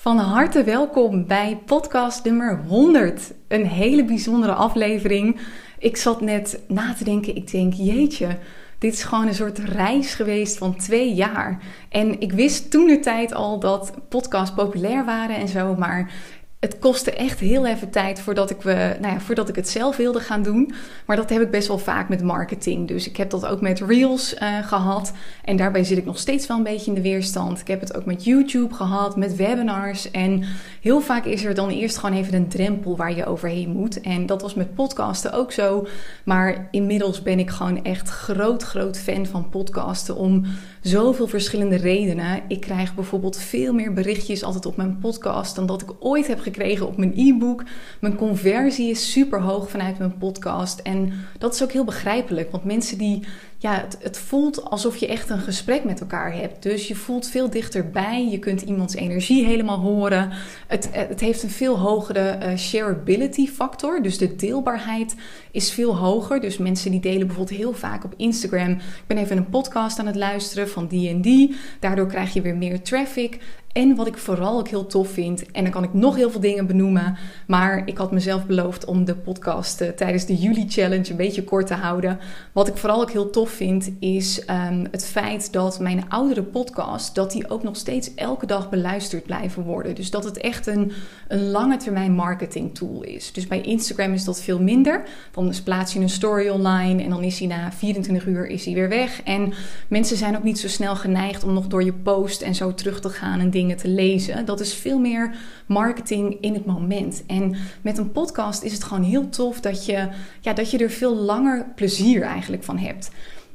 Van harte welkom bij podcast nummer 100. Een hele bijzondere aflevering. Ik zat net na te denken, ik denk, jeetje, dit is gewoon een soort reis geweest van twee jaar. En ik wist toen de tijd al dat podcasts populair waren en zo, maar het kostte echt heel even tijd voordat ik, we, nou ja, voordat ik het zelf wilde gaan doen. Maar dat heb ik best wel vaak met marketing. Dus ik heb dat ook met Reels uh, gehad. En daarbij zit ik nog steeds wel een beetje in de weerstand. Ik heb het ook met YouTube gehad, met webinars. En heel vaak is er dan eerst gewoon even een drempel waar je overheen moet. En dat was met podcasten ook zo. Maar inmiddels ben ik gewoon echt groot, groot fan van podcasten. Om zoveel verschillende redenen. Ik krijg bijvoorbeeld veel meer berichtjes altijd op mijn podcast dan dat ik ooit heb gekregen op mijn e-book. Mijn conversie is super hoog vanuit mijn podcast. En dat is ook heel begrijpelijk, want mensen die ja, het, het, voelt alsof je echt een gesprek met elkaar hebt. Dus je voelt veel dichterbij. Je kunt iemands energie helemaal horen. Het, het heeft een veel hogere uh, shareability factor. Dus de deelbaarheid is veel hoger. Dus mensen die delen bijvoorbeeld heel vaak op Instagram. Ik ben even een podcast aan het luisteren van die en die. Daardoor krijg je weer meer traffic. En wat ik vooral ook heel tof vind, en dan kan ik nog heel veel dingen benoemen, maar ik had mezelf beloofd om de podcast uh, tijdens de Juli Challenge een beetje kort te houden. Wat ik vooral ook heel tof vind, is um, het feit dat mijn oudere podcast, dat die ook nog steeds elke dag beluisterd blijven worden. Dus dat het echt een, een lange termijn marketing tool is. Dus bij Instagram is dat veel minder. Dan plaats je een story online en dan is hij na 24 uur is hij weer weg. En mensen zijn ook niet zo snel geneigd om nog door je post en zo terug te gaan en dingen te lezen. Dat is veel meer marketing in het moment. En met een podcast is het gewoon heel tof dat je, ja, dat je er veel langer plezier eigenlijk van hebt.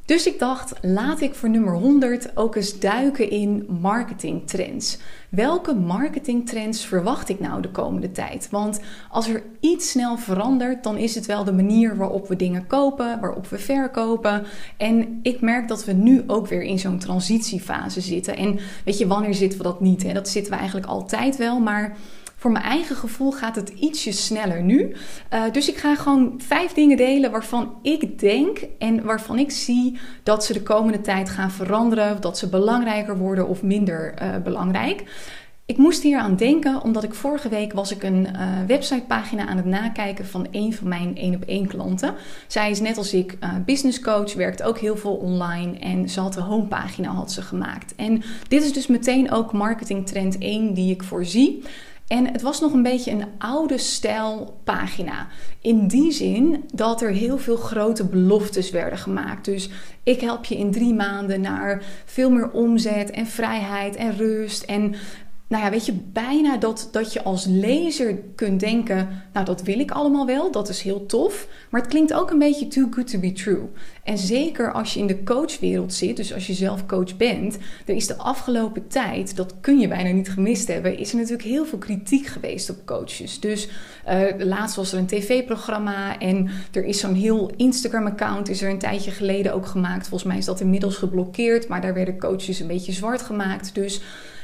Dus ik dacht, laat ik voor nummer 100 ook eens duiken in marketingtrends. Welke marketingtrends verwacht ik nou de komende tijd? Want als er iets snel verandert, dan is het wel de manier waarop we dingen kopen, waarop we verkopen. En ik merk dat we nu ook weer in zo'n transitiefase zitten. En weet je, wanneer zitten we dat niet? Hè? Dat zitten we eigenlijk altijd wel, maar voor mijn eigen gevoel gaat het ietsje sneller nu. Uh, dus ik ga gewoon vijf dingen delen waarvan ik denk en waarvan ik zie dat ze de komende tijd gaan veranderen. Dat ze belangrijker worden of minder uh, belangrijk. Ik moest hier aan denken omdat ik vorige week was ik een uh, websitepagina aan het nakijken van een van mijn één op één klanten. Zij is net als ik uh, business coach, werkt ook heel veel online en ze had de homepagina had ze gemaakt. En dit is dus meteen ook marketing trend 1 die ik voorzie. En het was nog een beetje een oude stijl pagina. In die zin dat er heel veel grote beloftes werden gemaakt. Dus ik help je in drie maanden naar veel meer omzet en vrijheid en rust. En nou ja, weet je, bijna dat, dat je als lezer kunt denken, nou dat wil ik allemaal wel, dat is heel tof. Maar het klinkt ook een beetje too good to be true. En zeker als je in de coachwereld zit, dus als je zelf coach bent, er is de afgelopen tijd, dat kun je bijna niet gemist hebben, is er natuurlijk heel veel kritiek geweest op coaches. Dus uh, laatst was er een tv-programma en er is zo'n heel Instagram-account, is er een tijdje geleden ook gemaakt. Volgens mij is dat inmiddels geblokkeerd, maar daar werden coaches een beetje zwart gemaakt. Dus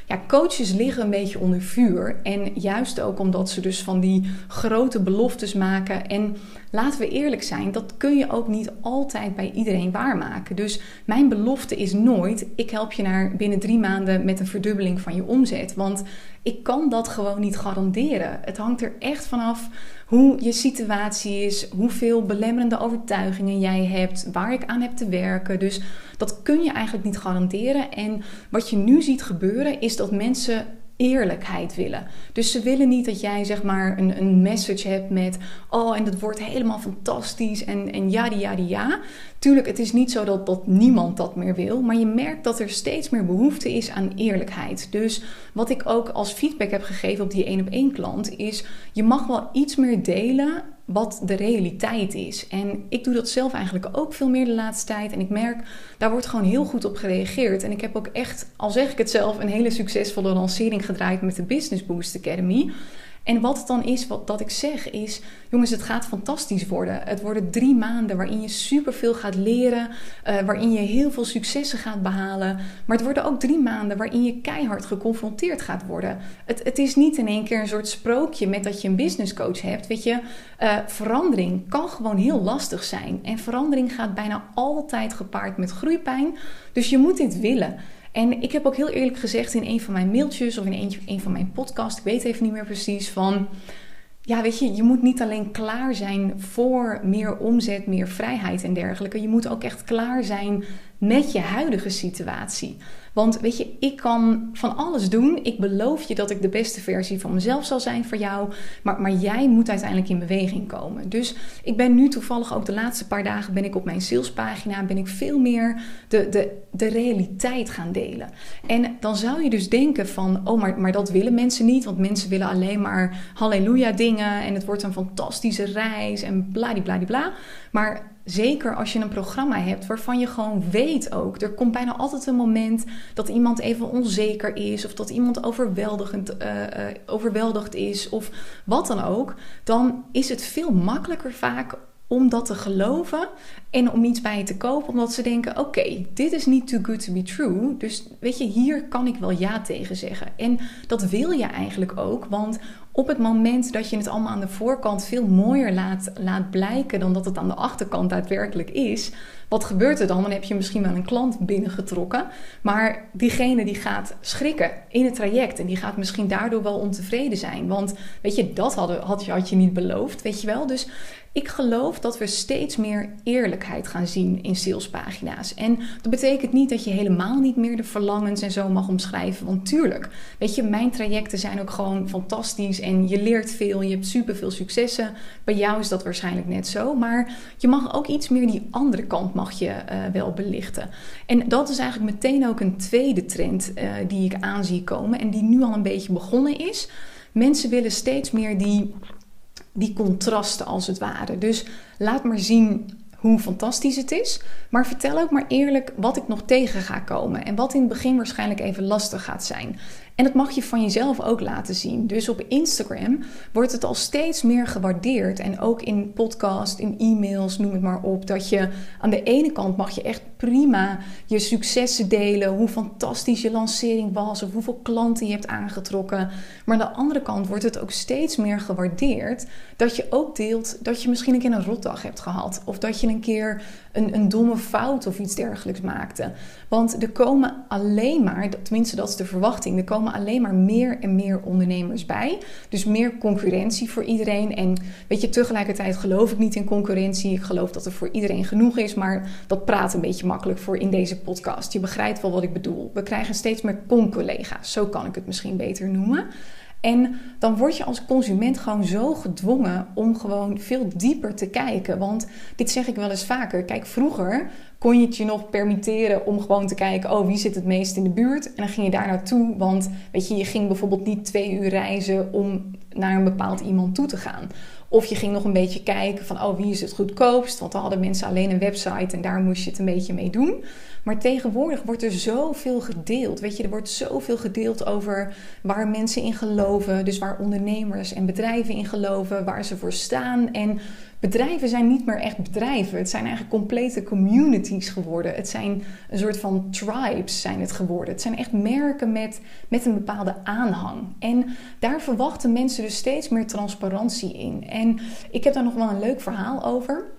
ja, coaches liggen een beetje onder vuur. En juist ook omdat ze dus van die grote beloftes maken. En laten we eerlijk zijn, dat kun je ook niet altijd bij iedereen waarmaken. Dus mijn belofte is nooit: ik help je naar binnen drie maanden met een verdubbeling van je omzet. Want ik kan dat gewoon niet garanderen. Het hangt er echt vanaf hoe je situatie is, hoeveel belemmerende overtuigingen jij hebt, waar ik aan heb te werken. Dus dat kun je eigenlijk niet garanderen. En wat je nu ziet gebeuren is dat mensen eerlijkheid willen. Dus ze willen niet dat jij zeg maar een, een message hebt met oh en dat wordt helemaal fantastisch en, en ja ja ja. Tuurlijk, het is niet zo dat, dat niemand dat meer wil, maar je merkt dat er steeds meer behoefte is aan eerlijkheid. Dus wat ik ook als feedback heb gegeven op die één op één klant is je mag wel iets meer delen wat de realiteit is. En ik doe dat zelf eigenlijk ook veel meer de laatste tijd. En ik merk, daar wordt gewoon heel goed op gereageerd. En ik heb ook echt, al zeg ik het zelf, een hele succesvolle lancering gedraaid met de Business Boost Academy. En wat het dan is, wat dat ik zeg, is: jongens, het gaat fantastisch worden. Het worden drie maanden waarin je superveel gaat leren, uh, waarin je heel veel successen gaat behalen. Maar het worden ook drie maanden waarin je keihard geconfronteerd gaat worden. Het, het is niet in één keer een soort sprookje met dat je een business coach hebt. Weet je, uh, verandering kan gewoon heel lastig zijn. En verandering gaat bijna altijd gepaard met groeipijn. Dus je moet dit willen. En ik heb ook heel eerlijk gezegd in een van mijn mailtjes of in een, van mijn podcasts, ik weet even niet meer precies, van ja, weet je, je moet niet alleen klaar zijn voor meer omzet, meer vrijheid en dergelijke. Je moet ook echt klaar zijn met je huidige situatie. Want weet je, ik kan van alles doen. Ik beloof je dat ik de beste versie van mezelf zal zijn voor jou. Maar, maar jij moet uiteindelijk in beweging komen. Dus ik ben nu toevallig ook de laatste paar dagen ben ik op mijn salespagina. Ben ik veel meer de, de, de realiteit gaan delen. En dan zou je dus denken van, oh maar, maar dat willen mensen niet. Want mensen willen alleen maar halleluja dingen. En het wordt een fantastische reis en bladibladibla. Maar Zeker als je een programma hebt waarvan je gewoon weet ook, er komt bijna altijd een moment dat iemand even onzeker is of dat iemand overweldigend, uh, overweldigd is of wat dan ook. Dan is het veel makkelijker vaak om dat te geloven en om iets bij je te kopen, omdat ze denken: oké, dit is niet too good to be true. Dus weet je, hier kan ik wel ja tegen zeggen. En dat wil je eigenlijk ook, want op het moment dat je het allemaal aan de voorkant veel mooier laat, laat blijken dan dat het aan de achterkant daadwerkelijk is, wat gebeurt er dan? Dan heb je misschien wel een klant binnengetrokken, maar diegene die gaat schrikken in het traject en die gaat misschien daardoor wel ontevreden zijn. Want weet je, dat had, had, had je niet beloofd, weet je wel. Dus ik geloof dat we steeds meer eerlijkheid gaan zien in salespagina's. En dat betekent niet dat je helemaal niet meer de verlangens en zo mag omschrijven. Want tuurlijk, weet je, mijn trajecten zijn ook gewoon fantastisch en je leert veel, je hebt superveel successen. Bij jou is dat waarschijnlijk net zo. Maar je mag ook iets meer die andere kant mag je uh, wel belichten. En dat is eigenlijk meteen ook een tweede trend uh, die ik aan zie komen en die nu al een beetje begonnen is. Mensen willen steeds meer die die contrasten als het ware. Dus laat maar zien hoe fantastisch het is. Maar vertel ook maar eerlijk wat ik nog tegen ga komen. En wat in het begin waarschijnlijk even lastig gaat zijn. En dat mag je van jezelf ook laten zien. Dus op Instagram wordt het al steeds meer gewaardeerd. En ook in podcast, in e-mails, noem het maar op. Dat je aan de ene kant mag je echt prima je successen delen. Hoe fantastisch je lancering was. Of hoeveel klanten je hebt aangetrokken. Maar aan de andere kant wordt het ook steeds meer gewaardeerd. Dat je ook deelt dat je misschien een keer een rotdag hebt gehad. Of dat je een keer een, een domme fout of iets dergelijks maakte. Want er komen alleen maar, tenminste dat is de verwachting, er komen alleen maar meer en meer ondernemers bij. Dus meer concurrentie voor iedereen. En weet je, tegelijkertijd geloof ik niet in concurrentie. Ik geloof dat er voor iedereen genoeg is, maar dat praat een beetje makkelijk voor in deze podcast. Je begrijpt wel wat ik bedoel. We krijgen steeds meer con-collega's, zo kan ik het misschien beter noemen. En dan word je als consument gewoon zo gedwongen om gewoon veel dieper te kijken. Want dit zeg ik wel eens vaker. Kijk, vroeger kon je het je nog permitteren om gewoon te kijken, oh wie zit het meest in de buurt? En dan ging je daar naartoe, want weet je, je ging bijvoorbeeld niet twee uur reizen om naar een bepaald iemand toe te gaan. Of je ging nog een beetje kijken van, oh wie is het goedkoopst? Want dan hadden mensen alleen een website en daar moest je het een beetje mee doen. Maar tegenwoordig wordt er zoveel gedeeld. Weet je, er wordt zoveel gedeeld over waar mensen in geloven. Dus waar ondernemers en bedrijven in geloven, waar ze voor staan. En bedrijven zijn niet meer echt bedrijven. Het zijn eigenlijk complete communities geworden. Het zijn een soort van tribes zijn het geworden. Het zijn echt merken met, met een bepaalde aanhang. En daar verwachten mensen dus steeds meer transparantie in. En ik heb daar nog wel een leuk verhaal over.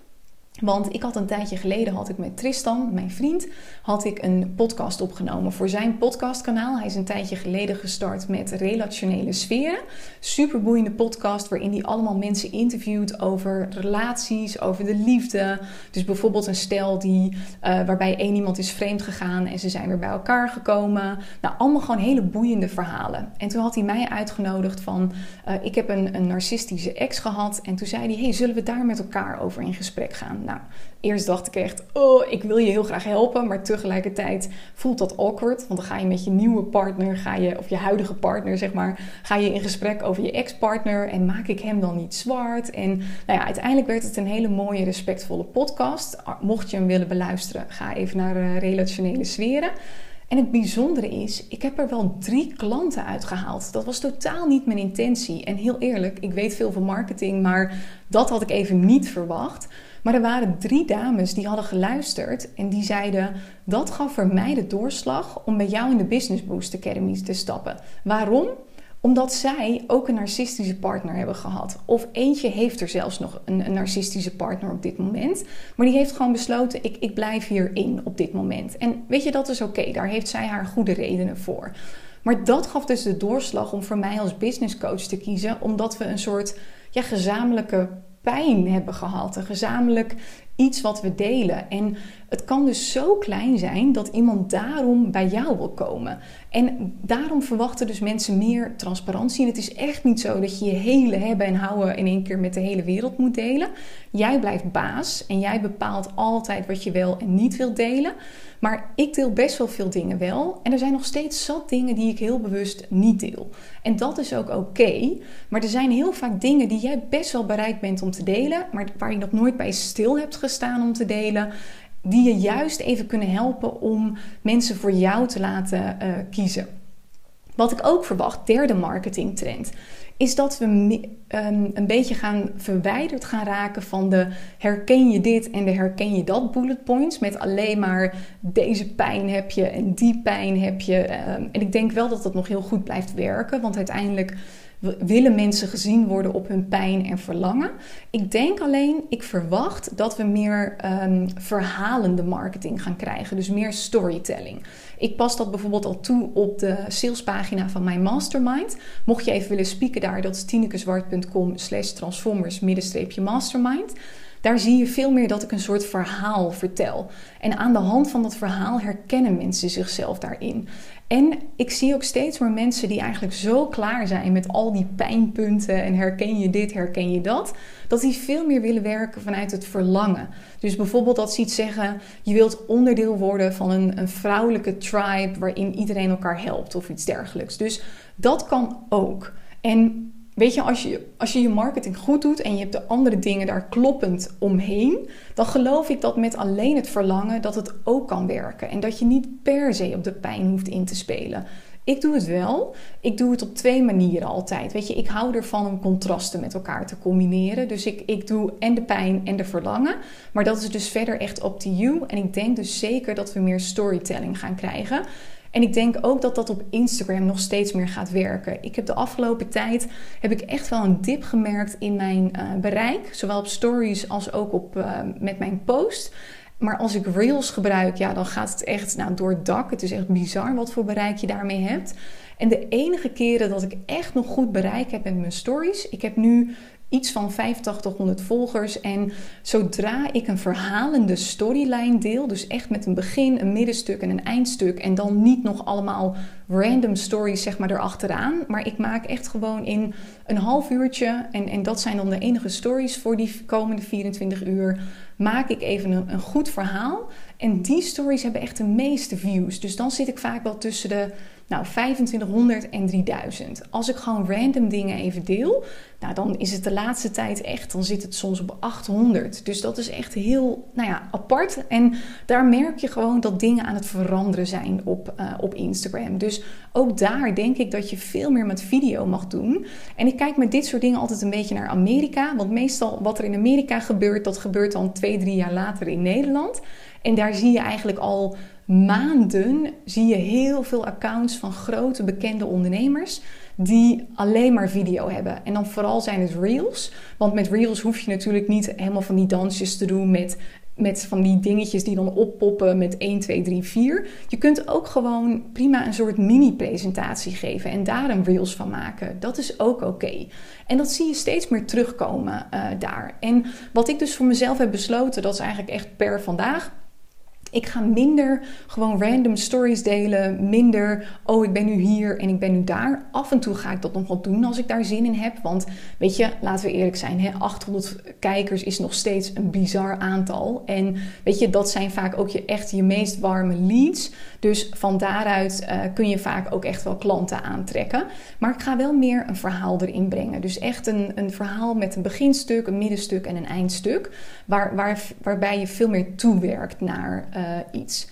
Want ik had een tijdje geleden had ik met Tristan, mijn vriend, had ik een podcast opgenomen voor zijn podcastkanaal. Hij is een tijdje geleden gestart met relationele sferen. Super boeiende podcast waarin hij allemaal mensen interviewt over relaties, over de liefde. Dus bijvoorbeeld een stel die, uh, waarbij één iemand is vreemd gegaan en ze zijn weer bij elkaar gekomen. Nou, allemaal gewoon hele boeiende verhalen. En toen had hij mij uitgenodigd van, uh, ik heb een, een narcistische ex gehad. En toen zei hij, hey, zullen we daar met elkaar over in gesprek gaan? Nou, eerst dacht ik echt, oh, ik wil je heel graag helpen, maar tegelijkertijd voelt dat awkward, want dan ga je met je nieuwe partner, ga je, of je huidige partner zeg maar, ga je in gesprek over je ex-partner en maak ik hem dan niet zwart? En nou ja, uiteindelijk werd het een hele mooie, respectvolle podcast. Mocht je hem willen beluisteren, ga even naar uh, relationele sferen. En het bijzondere is, ik heb er wel drie klanten uitgehaald. Dat was totaal niet mijn intentie. En heel eerlijk, ik weet veel van marketing, maar dat had ik even niet verwacht. Maar er waren drie dames die hadden geluisterd en die zeiden: Dat gaf voor mij de doorslag om bij jou in de Business Boost Academy te stappen. Waarom? Omdat zij ook een narcistische partner hebben gehad. Of eentje heeft er zelfs nog een, narcistische partner op dit moment. Maar die heeft gewoon besloten: ik, ik blijf hierin op dit moment. En weet je, dat is oké. Daar heeft zij haar goede redenen voor. Maar dat gaf dus de doorslag om voor mij als business coach te kiezen, omdat we een soort ja, gezamenlijke pijn hebben gehad. Een gezamenlijk iets wat we delen. En het kan dus zo klein zijn dat iemand daarom bij jou wil komen. En daarom verwachten dus mensen meer transparantie. En het is echt niet zo dat je je hele hebben en houden in één keer met de hele wereld moet delen. Jij blijft baas en jij bepaalt altijd wat je wel en niet wilt delen. Maar ik deel best wel veel dingen wel. En er zijn nog steeds zat dingen die ik heel bewust niet deel. En dat is ook oké. maar er zijn heel vaak dingen die jij best wel bereid bent om te delen. Maar waar je nog nooit bij stil hebt gestaan om te delen die je juist even kunnen helpen om mensen voor jou te laten uh, kiezen. Wat ik ook verwacht, derde marketingtrend, is dat we um, een beetje gaan verwijderd gaan raken van de herken je dit en de herken je dat bullet points. Met alleen maar deze pijn heb je en die pijn heb je. Um, en ik denk wel dat dat nog heel goed blijft werken, want uiteindelijk willen mensen gezien worden op hun pijn en verlangen. Ik denk alleen, ik verwacht dat we meer um, verhalende marketing gaan krijgen. Dus meer storytelling. Ik pas dat bijvoorbeeld al toe op de salespagina van mijn mastermind. Mocht je even willen spieken dat is tinekeswart.com slash transformers mastermind. Daar zie je veel meer dat ik een soort verhaal vertel. En aan de hand van dat verhaal herkennen mensen zichzelf daarin. En ik zie ook steeds meer mensen die eigenlijk zo klaar zijn met al die pijnpunten en herken je dit, herken je dat, dat die veel meer willen werken vanuit het verlangen. Dus bijvoorbeeld dat ze iets zeggen, je wilt onderdeel worden van een, een vrouwelijke tribe waarin iedereen elkaar helpt of iets dergelijks. Dus dat kan ook. En Weet je als, je, als je je marketing goed doet en je hebt de andere dingen daar kloppend omheen, dan geloof ik dat met alleen het verlangen dat het ook kan werken. En dat je niet per se op de pijn hoeft in te spelen. Ik doe het wel. Ik doe het op twee manieren altijd. Weet je, ik hou ervan om contrasten met elkaar te combineren. Dus ik, ik doe en de pijn en de verlangen. Maar dat is dus verder echt up to you. En ik denk dus zeker dat we meer storytelling gaan krijgen. En ik denk ook dat dat op Instagram nog steeds meer gaat werken. Ik heb de afgelopen tijd heb ik echt wel een dip gemerkt in mijn uh, bereik, zowel op stories als ook op, uh, met mijn post. Maar als ik Reels gebruik, ja, dan gaat het echt nou, door het dak. Het is echt bizar wat voor bereik je daarmee hebt. En de enige keren dat ik echt nog goed bereik heb met mijn stories, ik heb nu iets van 8500 volgers. En zodra ik een verhalende storyline deel, dus echt met een begin, een middenstuk en een eindstuk, en dan niet nog allemaal random stories zeg maar erachteraan, maar ik maak echt gewoon in een half uurtje, en, en dat zijn dan de enige stories voor die komende 24 uur, maak ik even een, een goed verhaal. En die stories hebben echt de meeste views. Dus dan zit ik vaak wel tussen de nou, 2500 en 3000. Als ik gewoon random dingen even deel, nou, dan is het de laatste tijd echt, dan zit het soms op 800. Dus dat is echt heel nou ja, apart. En daar merk je gewoon dat dingen aan het veranderen zijn op, uh, op Instagram. Dus ook daar denk ik dat je veel meer met video mag doen. En ik kijk met dit soort dingen altijd een beetje naar Amerika. Want meestal wat er in Amerika gebeurt, dat gebeurt dan twee, drie jaar later in Nederland. En daar zie je eigenlijk al maanden zie je heel veel accounts van grote bekende ondernemers die alleen maar video hebben. En dan vooral zijn het reels. Want met reels hoef je natuurlijk niet helemaal van die dansjes te doen met, met van die dingetjes die dan oppoppen met 1, 2, 3, 4. Je kunt ook gewoon prima een soort mini-presentatie geven en daar een reels van maken. Dat is ook oké. En dat zie je steeds meer terugkomen uh, daar. En wat ik dus voor mezelf heb besloten, dat is eigenlijk echt per vandaag ik ga minder gewoon random stories delen. Minder, oh, ik ben nu hier en ik ben nu daar. Af en toe ga ik dat nog wel doen als ik daar zin in heb. Want weet je, laten we eerlijk zijn, hè, 800 kijkers is nog steeds een bizar aantal. En weet je, dat zijn vaak ook je, echt je meest warme leads. Dus van daaruit uh, kun je vaak ook echt wel klanten aantrekken. Maar ik ga wel meer een verhaal erin brengen. Dus echt een, een verhaal met een beginstuk, een middenstuk en een eindstuk. Waar, waar, waarbij je veel meer toewerkt naar. Uh, iets.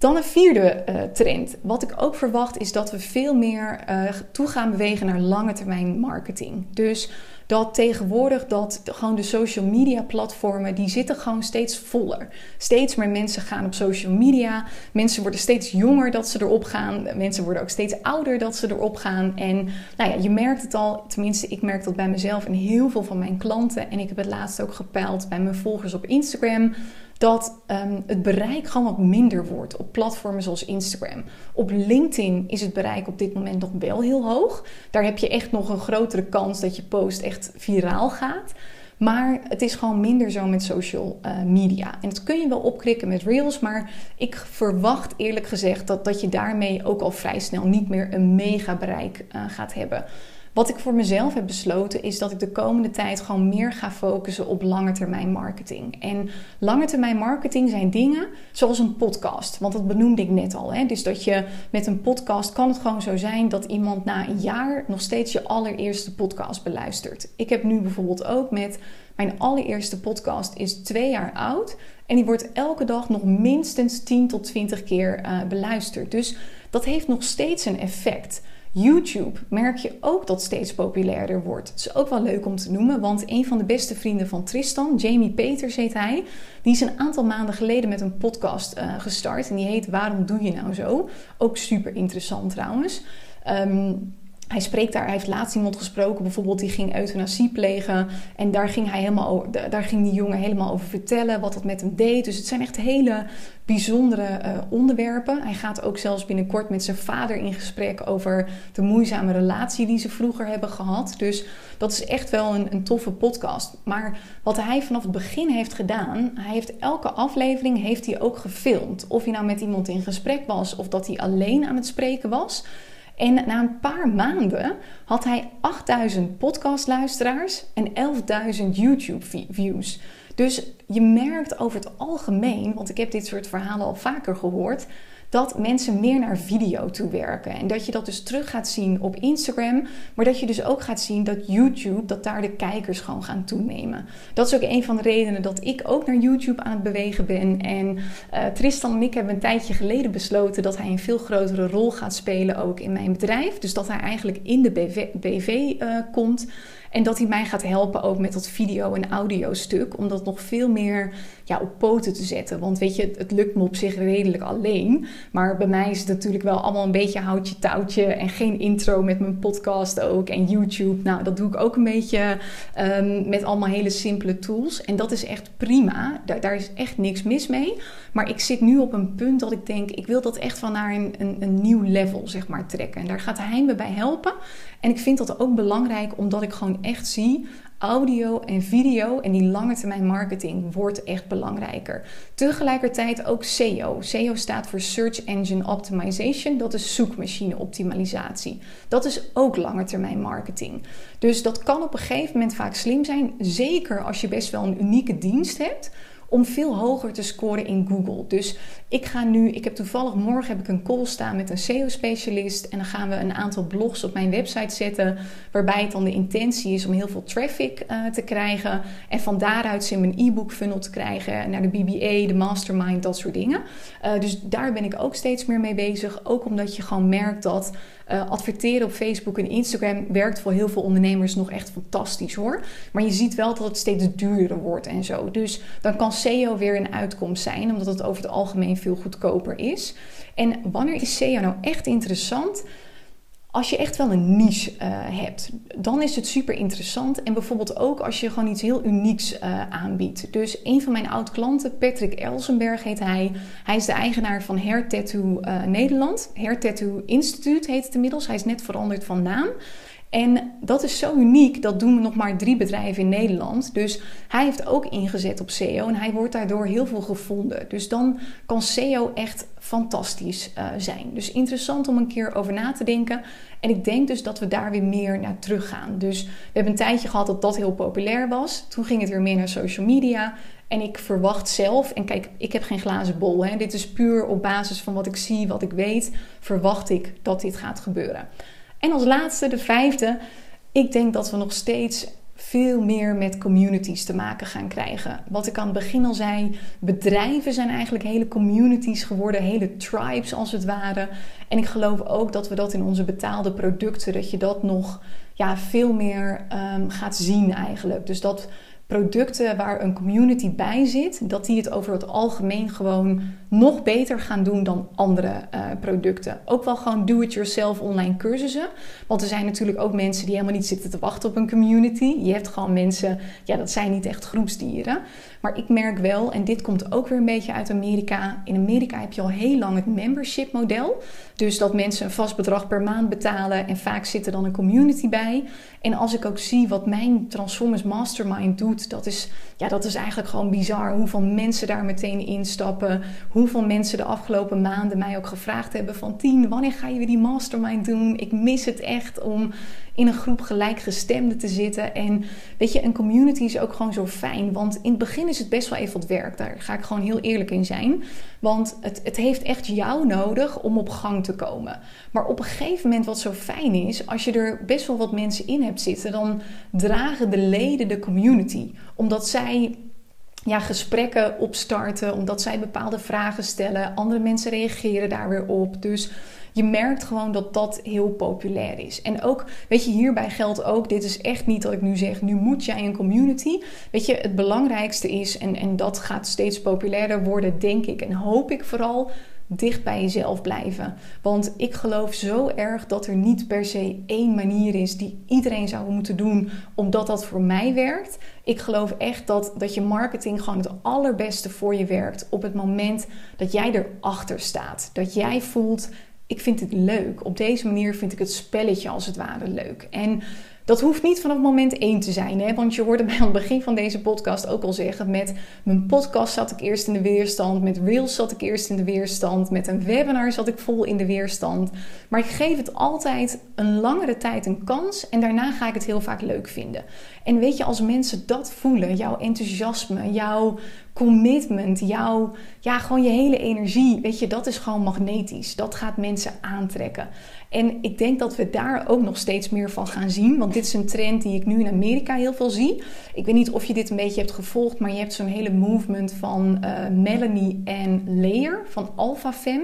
Dan een vierde uh, trend. Wat ik ook verwacht is dat we veel meer uh, toe gaan bewegen naar lange termijn marketing. Dus dat tegenwoordig dat gewoon de social media platformen die zitten gewoon steeds voller. Steeds meer mensen gaan op social media. Mensen worden steeds jonger dat ze erop gaan. Mensen worden ook steeds ouder dat ze erop gaan. En nou ja, je merkt het al, tenminste ik merk dat bij mezelf en heel veel van mijn klanten. En ik heb het laatst ook gepeild bij mijn volgers op Instagram dat um, het bereik gewoon wat minder wordt op platformen zoals Instagram. Op LinkedIn is het bereik op dit moment nog wel heel hoog. Daar heb je echt nog een grotere kans dat je post echt viraal gaat. Maar het is gewoon minder zo met social uh, media. En dat kun je wel opkrikken met reels. Maar ik verwacht eerlijk gezegd dat, dat je daarmee ook al vrij snel niet meer een mega bereik uh, gaat hebben. Wat ik voor mezelf heb besloten is dat ik de komende tijd gewoon meer ga focussen op langetermijn marketing. En langetermijn marketing zijn dingen zoals een podcast. Want dat benoemde ik net al. Hè? Dus dat je met een podcast kan het gewoon zo zijn dat iemand na een jaar nog steeds je allereerste podcast beluistert. Ik heb nu bijvoorbeeld ook met mijn allereerste podcast is twee jaar oud. En die wordt elke dag nog minstens 10 tot 20 keer uh, beluisterd. Dus dat heeft nog steeds een effect. YouTube merk je ook dat steeds populairder wordt. Het is ook wel leuk om te noemen, want een van de beste vrienden van Tristan, Jamie Peters heet hij, die is een aantal maanden geleden met een podcast uh, gestart en die heet Waarom doe je nou zo? Ook super interessant trouwens. Um, hij spreekt daar, hij heeft laatst iemand gesproken, bijvoorbeeld die ging euthanasie plegen. En daar ging, hij helemaal, daar ging die jongen helemaal over vertellen wat dat met hem deed. Dus het zijn echt hele bijzondere uh, onderwerpen. Hij gaat ook zelfs binnenkort met zijn vader in gesprek over de moeizame relatie die ze vroeger hebben gehad. Dus dat is echt wel een, een toffe podcast. Maar wat hij vanaf het begin heeft gedaan, hij heeft elke aflevering heeft hij ook gefilmd. Of hij nou met iemand in gesprek was of dat hij alleen aan het spreken was. En na een paar maanden had hij 8000 podcastluisteraars en 11.000 YouTube-views. Dus je merkt over het algemeen, want ik heb dit soort verhalen al vaker gehoord, dat mensen meer naar video toe werken. En dat je dat dus terug gaat zien op Instagram, maar dat je dus ook gaat zien dat YouTube, dat daar de kijkers gewoon gaan toenemen. Dat is ook een van de redenen dat ik ook naar YouTube aan het bewegen ben. En uh, Tristan en ik hebben een tijdje geleden besloten dat hij een veel grotere rol gaat spelen ook in mijn bedrijf. Dus dat hij eigenlijk in de BV, uh, komt. En dat hij mij gaat helpen ook met dat video- en audio-stuk. Om dat nog veel meer ja, op poten te zetten. Want weet je, het lukt me op zich redelijk alleen. Maar bij mij is het natuurlijk wel allemaal een beetje houtje touwtje. En geen intro met mijn podcast ook. En YouTube. Nou, dat doe ik ook een beetje um, met allemaal hele simpele tools. En dat is echt prima. Daar, daar, is echt niks mis mee. Maar ik zit nu op een punt dat ik denk, ik wil dat echt van naar een, een, een nieuw level, zeg maar, trekken. En daar gaat hij me bij helpen. En ik vind dat ook belangrijk, omdat ik gewoon echt zie audio en video en die lange termijn marketing wordt echt belangrijker. Tegelijkertijd ook SEO. SEO staat voor Search Engine Optimization. Dat is zoekmachine optimalisatie. Dat is ook lange termijn marketing. Dus dat kan op een gegeven moment vaak slim zijn. Zeker als je best wel een unieke dienst hebt om veel hoger te scoren in Google. Dus ik ga nu, ik heb toevallig morgen heb ik een call staan met een SEO-specialist en dan gaan we een aantal blogs op mijn website zetten, waarbij het dan de intentie is om heel veel traffic uh, te krijgen en van daaruit ze in mijn e-book funnel te krijgen naar de BBA, de mastermind, dat soort dingen. Uh, dus daar ben ik ook steeds meer mee bezig, ook omdat je gewoon merkt dat uh, adverteren op Facebook en Instagram werkt voor heel veel ondernemers nog echt fantastisch hoor. Maar je ziet wel dat het steeds duurder wordt en zo. Dus dan kan SEO weer een uitkomst zijn, omdat het over het algemeen veel goedkoper is. En wanneer is SEO nou echt interessant? Als je echt wel een niche uh, hebt, dan is het super interessant. En bijvoorbeeld ook als je gewoon iets heel unieks uh, aanbiedt. Dus een van mijn oud-klanten, Patrick Elsenberg heet hij. Hij is de eigenaar van Hair Tattoo uh, Nederland. Hair Tattoo Institute heet het inmiddels. Hij is net veranderd van naam. En dat is zo uniek, dat doen nog maar drie bedrijven in Nederland. Dus hij heeft ook ingezet op SEO en hij wordt daardoor heel veel gevonden. Dus dan kan SEO echt fantastisch uh, zijn. Dus interessant om een keer over na te denken. En ik denk dus dat we daar weer meer naar terug gaan. Dus we hebben een tijdje gehad dat dat heel populair was. Toen ging het weer meer naar social media. En ik verwacht zelf, en kijk, ik heb geen glazen bol. Hè. Dit is puur op basis van wat ik zie, wat ik weet, verwacht ik dat dit gaat gebeuren. En als laatste, de vijfde, ik denk dat we nog steeds veel meer met communities te maken gaan krijgen. Wat ik aan het begin al zei, bedrijven zijn eigenlijk hele communities geworden, hele tribes als het ware. En ik geloof ook dat we dat in onze betaalde producten, dat je dat nog ja, veel meer um, gaat zien eigenlijk. Dus dat producten waar een community bij zit, dat die het over het algemeen gewoon nog beter gaan doen dan andere uh, producten. Ook wel gewoon do-it-yourself online cursussen. Want er zijn natuurlijk ook mensen die helemaal niet zitten te wachten op een community. Je hebt gewoon mensen, ja, dat zijn niet echt groepsdieren. Maar ik merk wel, en dit komt ook weer een beetje uit Amerika. In Amerika heb je al heel lang het membership model. Dus dat mensen een vast bedrag per maand betalen en vaak zit er dan een community bij. En als ik ook zie wat mijn Transformers Mastermind doet, dat is, ja, dat is eigenlijk gewoon bizar. Hoeveel mensen daar meteen instappen. Hoeveel mensen de afgelopen maanden mij ook gevraagd hebben van Tien, wanneer ga je weer die Mastermind doen? Ik mis het echt om in een groep gelijkgestemden te zitten. En weet je, een community is ook gewoon zo fijn. Want in het begin is het best wel even wat werk. Daar ga ik gewoon heel eerlijk in zijn. Want het, het heeft echt jou nodig om op gang te komen. Maar op een gegeven moment, wat zo fijn is, als je er best wel wat mensen in hebt zitten, dan dragen de leden de community. Omdat zij ja, gesprekken opstarten, omdat zij bepaalde vragen stellen. Andere mensen reageren daar weer op. Dus je merkt gewoon dat dat heel populair is. En ook, weet je, hierbij geldt ook, dit is echt niet dat ik nu zeg, nu moet jij een community. Weet je, het belangrijkste is, en, en dat gaat steeds populairder worden, denk ik en hoop ik vooral, dicht bij jezelf blijven. Want ik geloof zo erg dat er niet per se één manier is die iedereen zou moeten doen, omdat dat voor mij werkt. Ik geloof echt dat, dat je marketing gewoon het allerbeste voor je werkt op het moment dat jij erachter staat. Dat jij voelt, ik vind het leuk. Op deze manier vind ik het spelletje als het ware leuk. En dat hoeft niet vanaf moment 1 te zijn, hè? want je hoorde mij aan het begin van deze podcast ook al zeggen: met mijn podcast zat ik eerst in de weerstand, met Reels zat ik eerst in de weerstand, met een webinar zat ik vol in de weerstand. Maar ik geef het altijd een langere tijd een kans en daarna ga ik het heel vaak leuk vinden. En weet je, als mensen dat voelen, jouw enthousiasme, jouw commitment, jouw, ja, gewoon je hele energie, weet je, dat is gewoon magnetisch. Dat gaat mensen aantrekken. En ik denk dat we daar ook nog steeds meer van gaan zien. Want dit is een trend die ik nu in Amerika heel veel zie. Ik weet niet of je dit een beetje hebt gevolgd, maar je hebt zo'n hele movement van uh, Melanie en Layer van Alpha Fem.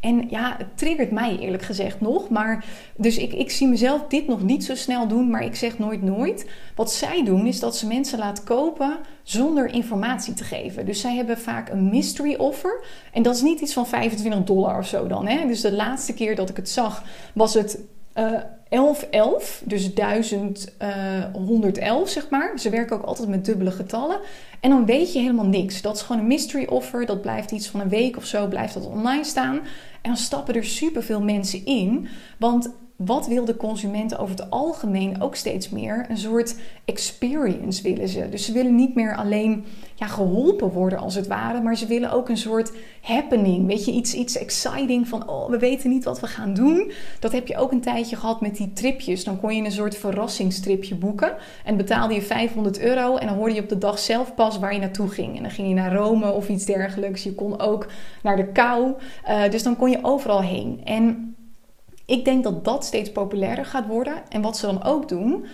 En ja, het triggert mij eerlijk gezegd nog. Maar dus ik, ik zie mezelf dit nog niet zo snel doen, maar ik zeg nooit nooit. Wat zij doen is dat ze mensen laten kopen zonder informatie te geven. Dus zij hebben vaak een mystery offer. En dat is niet iets van 25 dollar of zo dan. Hè? Dus de laatste keer dat ik het zag, was het. Uh, 1111, dus 1111 zeg maar. Ze werken ook altijd met dubbele getallen. En dan weet je helemaal niks. Dat is gewoon een mystery offer. Dat blijft iets van een week of zo, blijft dat online staan. En dan stappen er superveel mensen in. Want wat wil de consument over het algemeen ook steeds meer? Een soort experience willen ze. Dus ze willen niet meer alleen ja, geholpen worden als het ware, maar ze willen ook een soort happening. Weet je, iets, iets exciting van, oh, we weten niet wat we gaan doen. Dat heb je ook een tijdje gehad met die tripjes. Dan kon je een soort verrassingstripje boeken en betaalde je 500 euro en dan hoorde je op de dag zelf pas waar je naartoe ging. En dan ging je naar Rome of iets dergelijks. Je kon ook naar de kou. Uh, dus dan kon je overal heen. En ik denk dat dat steeds populairder gaat worden. En wat ze dan ook doen,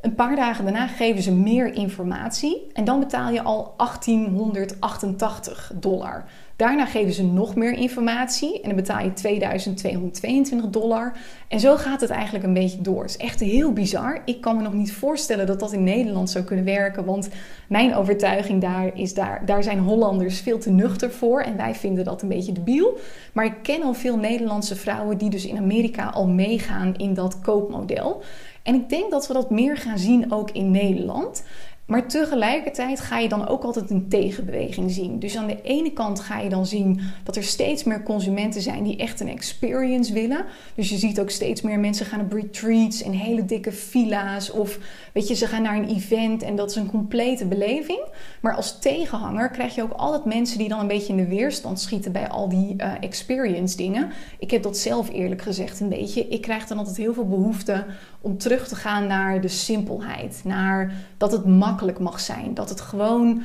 een paar dagen daarna geven ze meer informatie en dan betaal je al 1888 dollar. Daarna geven ze nog meer informatie en dan betaal je 2222 dollar. En zo gaat het eigenlijk een beetje door. Het is echt heel bizar. Ik kan me nog niet voorstellen dat dat in Nederland zou kunnen werken. Want mijn overtuiging daar is, daar, daar zijn Hollanders veel te nuchter voor. En wij vinden dat een beetje debiel. Maar ik ken al veel Nederlandse vrouwen die dus in Amerika al meegaan in dat koopmodel. En ik denk dat we dat meer gaan zien ook in Nederland. Maar tegelijkertijd ga je dan ook altijd een tegenbeweging zien. Dus aan de ene kant ga je dan zien dat er steeds meer consumenten zijn die echt een experience willen. Dus je ziet ook steeds meer mensen gaan op retreats in hele dikke villa's. Of weet je, ze gaan naar een event en dat is een complete beleving. Maar als tegenhanger krijg je ook altijd mensen die dan een beetje in de weerstand schieten bij al die uh, experience dingen. Ik heb dat zelf eerlijk gezegd een beetje. Ik krijg dan altijd heel veel behoefte om terug te gaan naar de simpelheid. Naar dat het makkelijk mag zijn. Dat het gewoon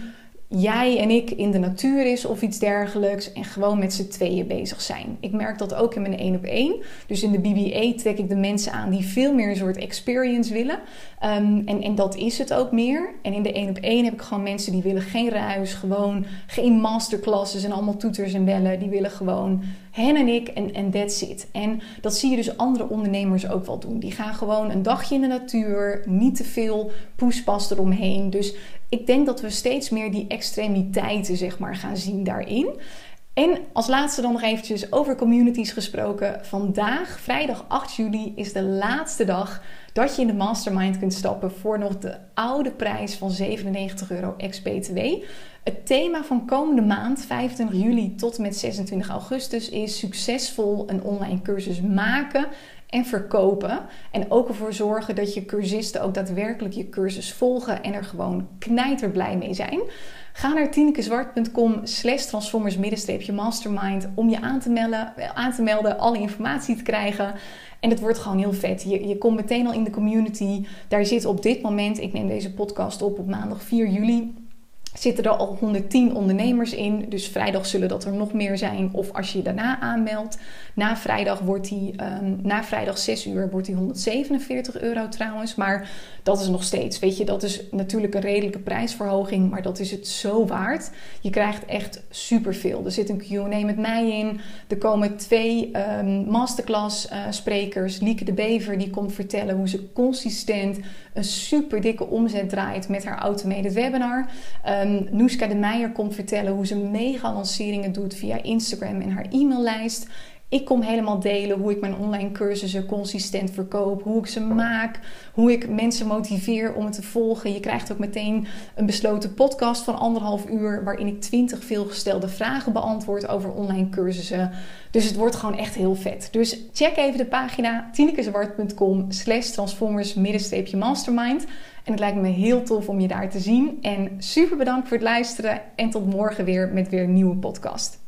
jij en ik in de natuur is of iets dergelijks en gewoon met z'n tweeën bezig zijn. Ik merk dat ook in mijn één op één. Dus in de BBA trek ik de mensen aan die veel meer een soort experience willen. Ehm, en, en dat is het ook meer. En in de één op één heb ik gewoon mensen die willen geen ruis, gewoon geen masterclasses en allemaal toeters en bellen. Die willen gewoon hen en ik en, en that's it. En dat zie je dus andere ondernemers ook wel doen. Die gaan gewoon een dagje in de natuur, niet te veel poespas eromheen. Dus ik denk dat we steeds meer die extremiteiten zeg maar gaan zien daarin. En als laatste dan nog eventjes over communities gesproken. Vandaag, vrijdag 8 juli, is de laatste dag dat je in de mastermind kunt stappen voor nog de oude prijs van 97 euro ex-BTW. Het thema van komende maand, 25 juli tot en met 26 augustus, is succesvol een online cursus maken en verkopen. En ook ervoor zorgen dat je cursisten ook daadwerkelijk je cursus volgen en er gewoon knijter blij mee zijn. Ga naar tinekezwart.com slash transformers mastermind om je aan te, melden, aan te melden, alle informatie te krijgen. En het wordt gewoon heel vet. Je, je komt meteen al in de community. Daar zit op dit moment, ik neem deze podcast op op maandag 4 juli zitten er al 110 ondernemers in. Dus vrijdag zullen dat er nog meer zijn. Of als je je daarna aanmeldt. Na vrijdag wordt die, um, na vrijdag 6 uur wordt die 147 euro trouwens. Maar dat is nog steeds, weet je, dat is natuurlijk een redelijke prijsverhoging. Maar dat is het zo waard. Je krijgt echt superveel. Er zit een Q&A met mij in. Er komen twee um, masterclass uh, sprekers. Lieke de Bever, die komt vertellen hoe ze consistent een super dikke omzet draait met haar automated webinar. Um, Noeska de Meijer komt vertellen hoe ze mega lanceringen doet via Instagram en haar e-maillijst. Ik kom helemaal delen hoe ik mijn online cursussen consistent verkoop, hoe ik ze maak, hoe ik mensen motiveer om het te volgen. Je krijgt ook meteen een besloten podcast van anderhalf uur waarin ik 20 veelgestelde vragen beantwoord over online cursussen. Dus het wordt gewoon echt heel vet. Dus check even de pagina tinekezwart.com slash transformers mastermind. En het lijkt me heel tof om je daar te zien. En super bedankt voor het luisteren en tot morgen weer met weer een nieuwe podcast.